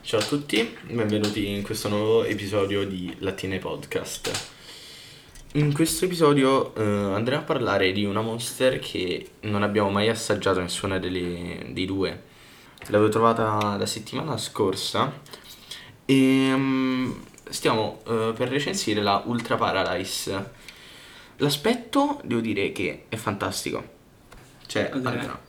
Ciao a tutti, benvenuti in questo nuovo episodio di Latine Podcast. In questo episodio eh, andremo a parlare di una monster che non abbiamo mai assaggiato nessuna delle, dei due. L'avevo trovata la settimana scorsa e mm, stiamo eh, per recensire la Ultra Paradise. L'aspetto devo dire che è fantastico. Cioè, Allora. allora,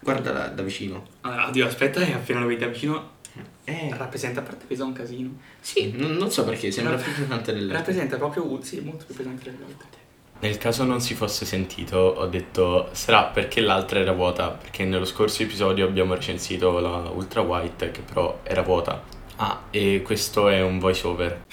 guardala da vicino. Allora, oddio, aspetta, che appena lo vedi da vicino Eh, rappresenta, a parte pesa un casino. sì, non, non so perché, sembra più pesante delle Rappresenta proprio, sì, molto più pesante delle altre. Nel caso non si fosse sentito, ho detto sarà perché l'altra era vuota, perché nello scorso episodio abbiamo recensito la Ultra White che però era vuota. Ah, e questo è un voice over.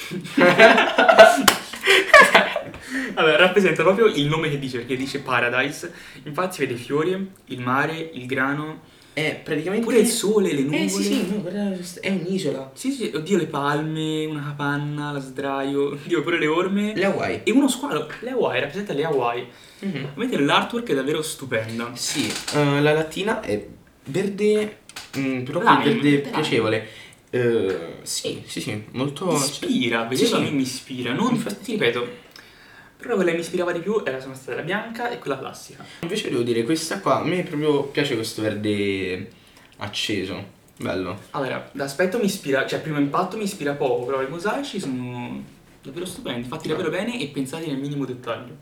Allora, rappresenta proprio il nome che dice, perché dice Paradise. Infatti vede i fiori, il mare, il grano, È praticamente... pure il sole, le nuvole. Eh sì, sì, no, è un'isola. Sì, sì, oddio, le palme, una capanna, la sdraio, oddio, pure le orme. Le Hawaii. E uno squalo, le Hawaii, rappresenta le Hawaii. Mhm. Vedete, l'artwork è davvero stupenda. Sì, eh, la lattina è verde, mm, però Lime, verde verde piacevole. Eh, sì, sì, sì, molto... Ispira, vederlo Sì, a sì. me mi ispira, non Infatti- ti ripeto. Però quella che mi ispirava di più era sono stata la bianca e quella classica. Invece devo dire, questa qua, a me proprio piace questo verde acceso. Bello. Allora, l'aspetto mi ispira, cioè primo impatto mi ispira poco, però i mosaici sono davvero stupendi, fatti davvero bene e pensati nel minimo dettaglio.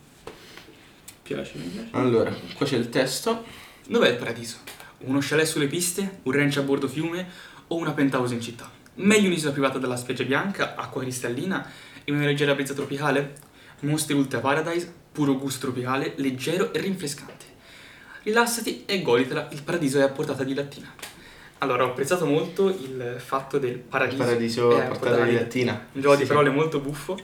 Piace, mi piace. Allora, qua c'è il testo. Dov'è il paradiso? Uno chalet sulle piste, un ranch a bordo fiume o una penthouse in città? Meglio un'isola privata dalla spiaggia bianca, acqua cristallina e una leggera brezza tropicale? Monster Ultra Paradise, puro gusto tropicale, leggero e rinfrescante. Rilassati e goditela, il paradiso è a portata di lattina. Allora, ho apprezzato molto il fatto del Il paradiso. paradiso Eh, a portata di lattina. Un gioco di Sì, parole molto buffo,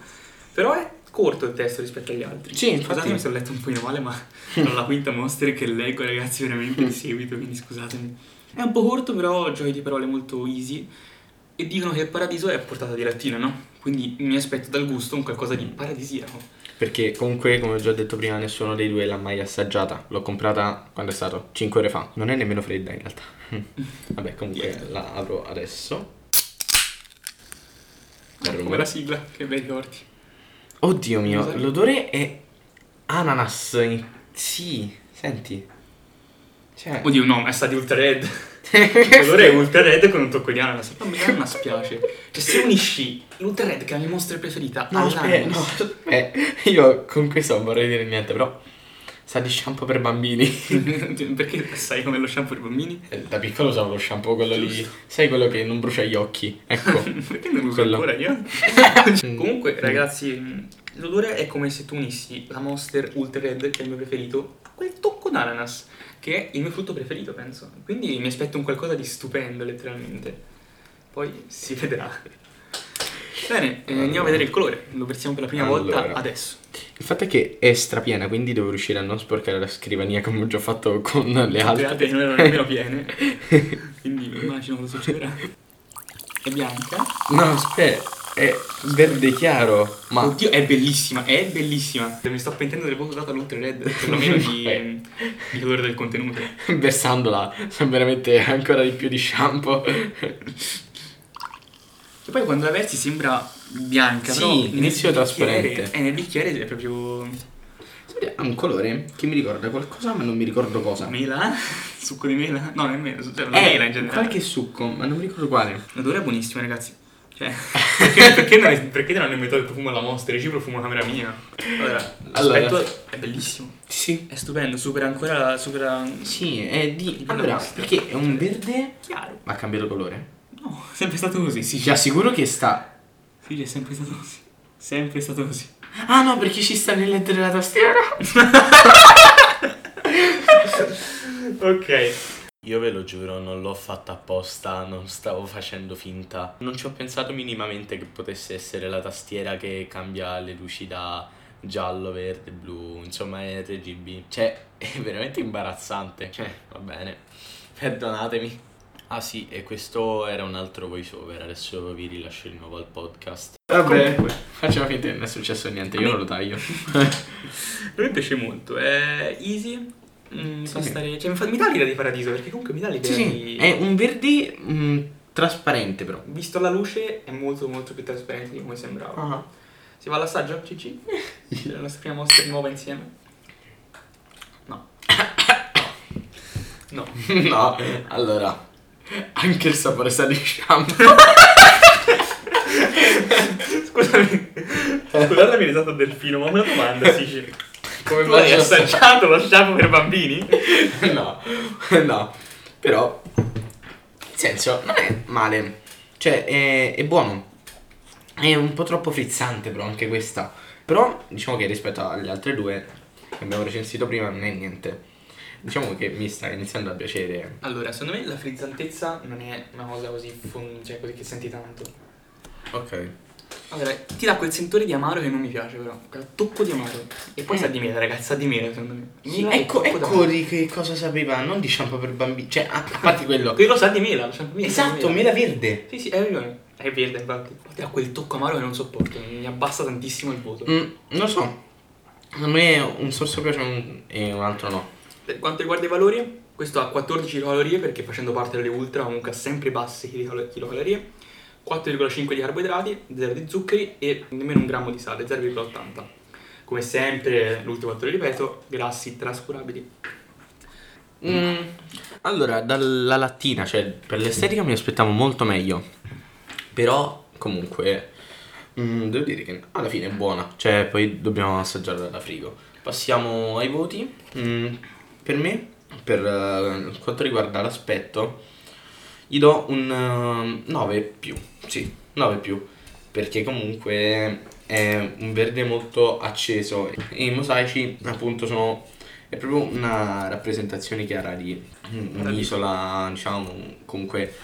però è corto il testo rispetto agli altri. Sì, infatti. Scusatemi se ho letto un po' male, ma sono la quinta monster che leggo, ragazzi, veramente di seguito, quindi scusatemi. È un po' corto, però giochi di parole molto easy. E dicono che il paradiso è a portata di lattina, no? Quindi mi aspetto dal gusto un qualcosa di paradisiaco. Perché comunque, come ho già detto prima, nessuno dei due l'ha mai assaggiata. L'ho comprata quando è stato? 5 ore fa. Non è nemmeno fredda in realtà. Vabbè, comunque Dietro. la apro adesso. Bel Come la sigla, che bei ricordi. Oddio mio, l'odore è ananas. Sì, senti. Cioè, Oddio, no, è stato ultra red. L'odore è ultra red con un tocco di ananas. Però a me l'ananas piace. Cioè, se unisci l'ultra red, che è la mia mostra preferita, no, aspetta, no, all'ananas... aspetta. Io con questo non vorrei dire niente, però sa di shampoo per bambini. Perché sai come lo shampoo per bambini? Eh, Da piccolo usavo lo shampoo quello lì. Giusto. Sai quello che non brucia gli occhi? Ecco. Perché non uso Quello. ancora io? Comunque, ragazzi, l'odore è come se tu unissi la Monster Ultra Red, che è il mio preferito, a quel tocco d'ananas, che è il mio frutto preferito, penso. Quindi mi aspetto un qualcosa di stupendo, letteralmente. Poi si vedrà. Bene, eh, andiamo a vedere il colore. Lo versiamo per la prima volta Allora. adesso. Il fatto è che è strapiena, quindi devo riuscire a non sporcare la scrivania come ho già fatto con le Le altre. altre non erano nemmeno piene. Quindi immagino cosa succederà. È bianca. No, aspetta, è verde chiaro. Ma Oddio, è bellissima, è bellissima. Mi sto pentendo del voto dato all'Ultra Red, perlomeno di, Eh. Di colore del contenuto. versandola sa veramente ancora di più di shampoo. E poi quando la versi sembra bianca, Sì, inizio trasparente. Eh, nel bicchiere è proprio Ha un colore che mi ricorda qualcosa, ma non mi ricordo cosa. mela, succo di mela. No, nemmeno, cioè la mela in generale. Eh, qualche succo, ma non mi ricordo quale. L'odore è buonissimo, ragazzi. Cioè, perché, perché non è, perché non è metà il profumo alla mostra? Io ci profumo camera mia. Allora, l'aspetto Allora. è bellissimo. Sì. È stupendo, supera ancora, supera... Sì, è di... Allora, mostra. perché è un verde... Chiaro. Ma ha cambiato colore? No, sempre stato così, sì. Ti assicuro che sta... Sì, è sempre stato così. Sempre stato così. Ah no, perché ci sta nelle lettere della tastiera. Ok. Io ve lo giuro, non l'ho fatta apposta, non stavo facendo finta. Non ci ho pensato minimamente che potesse essere la tastiera che cambia le luci da giallo, verde, blu, insomma è RGB. Cioè, è veramente imbarazzante. Cioè, va bene. Perdonatemi. Ah sì, e questo era un altro voiceover, adesso vi rilascio il nuovo al podcast. Vabbè, facciamo finta che non è successo niente, io non lo taglio. A me piace molto, è easy. Mm, Sì. stare- cioè, mi, fa, mi dà l'idea di paradiso perché comunque mi dà l'idea Sì, sì, di. è un verde mm, trasparente però. Visto alla luce è molto molto più trasparente di come sembrava. Ah. Si va all'assaggio, Cici? La nostra prima mostra di nuova insieme? No. No. No, allora, anche il sapore sa di shampoo. Scusami. Scusate mi risata delfino, ma una domanda, Cici. Come Tu hai assaggiato lo shampoo per bambini? No, no, però, nel senso, non è male, cioè è, è buono, è un po' troppo frizzante però anche questa, però diciamo che rispetto alle altre due che abbiamo recensito prima non è niente, diciamo che mi sta iniziando a piacere. Allora, secondo me la frizzantezza non è una cosa così, fon- cioè così che senti tanto. Ok. Allora, ti dà quel sentore di amaro che non mi piace però, quel tocco di amaro. E poi sa di mele, ragazzi, sa di mele secondo me. Sì, Mela ecco, ecco di che cosa sapeva, non di shampoo per bambini, cioè a parte quello. Quello sa di mela, shampoo Esatto, mela. mela verde. Sì, sì, hai ragione. È verde, infatti. Ti ha quel tocco amaro che non sopporto, mi abbassa tantissimo il voto. Mm, non lo so, a me un sorso piace un- e un altro no. Per quanto riguarda i valori, questo ha 14 kilocalorie perché facendo parte delle ultra comunque ha sempre basse kilocalorie, 4,5 di carboidrati, 0 di zuccheri e nemmeno un grammo di sale, 0,80. Come sempre, l'ultimo fatto lo ripeto, grassi trascurabili. Mm, allora, dalla lattina, cioè per l'estetica mi aspettavo molto meglio. Però, comunque, mm, devo dire che alla fine è buona. Cioè, poi dobbiamo assaggiarla dalla frigo. Passiamo ai voti. Mm, per me, per eh, quanto riguarda l'aspetto, gli do un eh, 9 più. Sì, 9 più. Perché comunque è un verde molto acceso. E i mosaici, appunto, sono è proprio una rappresentazione chiara di un'isola, diciamo, comunque,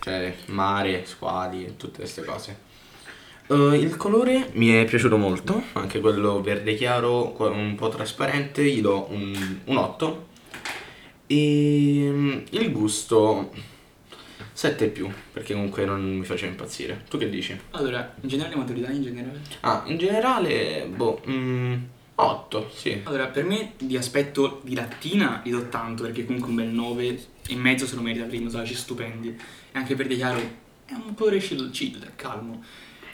cioè mare, squali e tutte queste cose. Eh, il colore mi è piaciuto molto, anche quello verde chiaro, un po' trasparente, gli do un, un 8. E mm, il gusto 7 più, perché comunque non mi faceva impazzire. Tu che dici? Allora, in generale maturità in generale? Ah, in generale, boh, 8, sì. Allora, per me di aspetto di lattina gli do tanto perché comunque un bel 9 e mezzo se lo merita per i mosaici stupendi. E anche per verde chiaro è un po' chill, chill, calmo.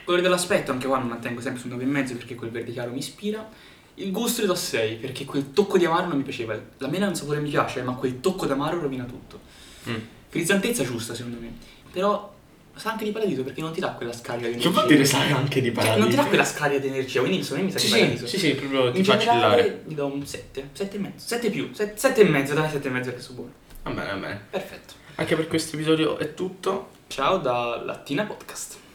Quello dell'aspetto anche qua mi mantengo sempre sul 9 e mezzo perché quel verde chiaro mi ispira. Il gusto gli do 6 perché quel tocco di amaro non mi piaceva. La mela è un sapore che mi piace, ma quel tocco d'amaro rovina tutto. Mm. Frizzantezza giusta secondo me. Però sa anche di paradiso perché non ti dà quella scarica di Che energia. vuol dire sai anche di Cioè, non ti dà paradiso? quella scarica di energia, quindi secondo me mi sa Sì, di sì, paradiso. sì, sì, proprio ti fa chillare. gli do un 7, 7 e mezzo, 7 più, 7, e mezzo, dai 7 e mezzo che sono buono. Va bene, va bene. Perfetto. Anche per questo episodio è tutto. Ciao da Lattina Podcast.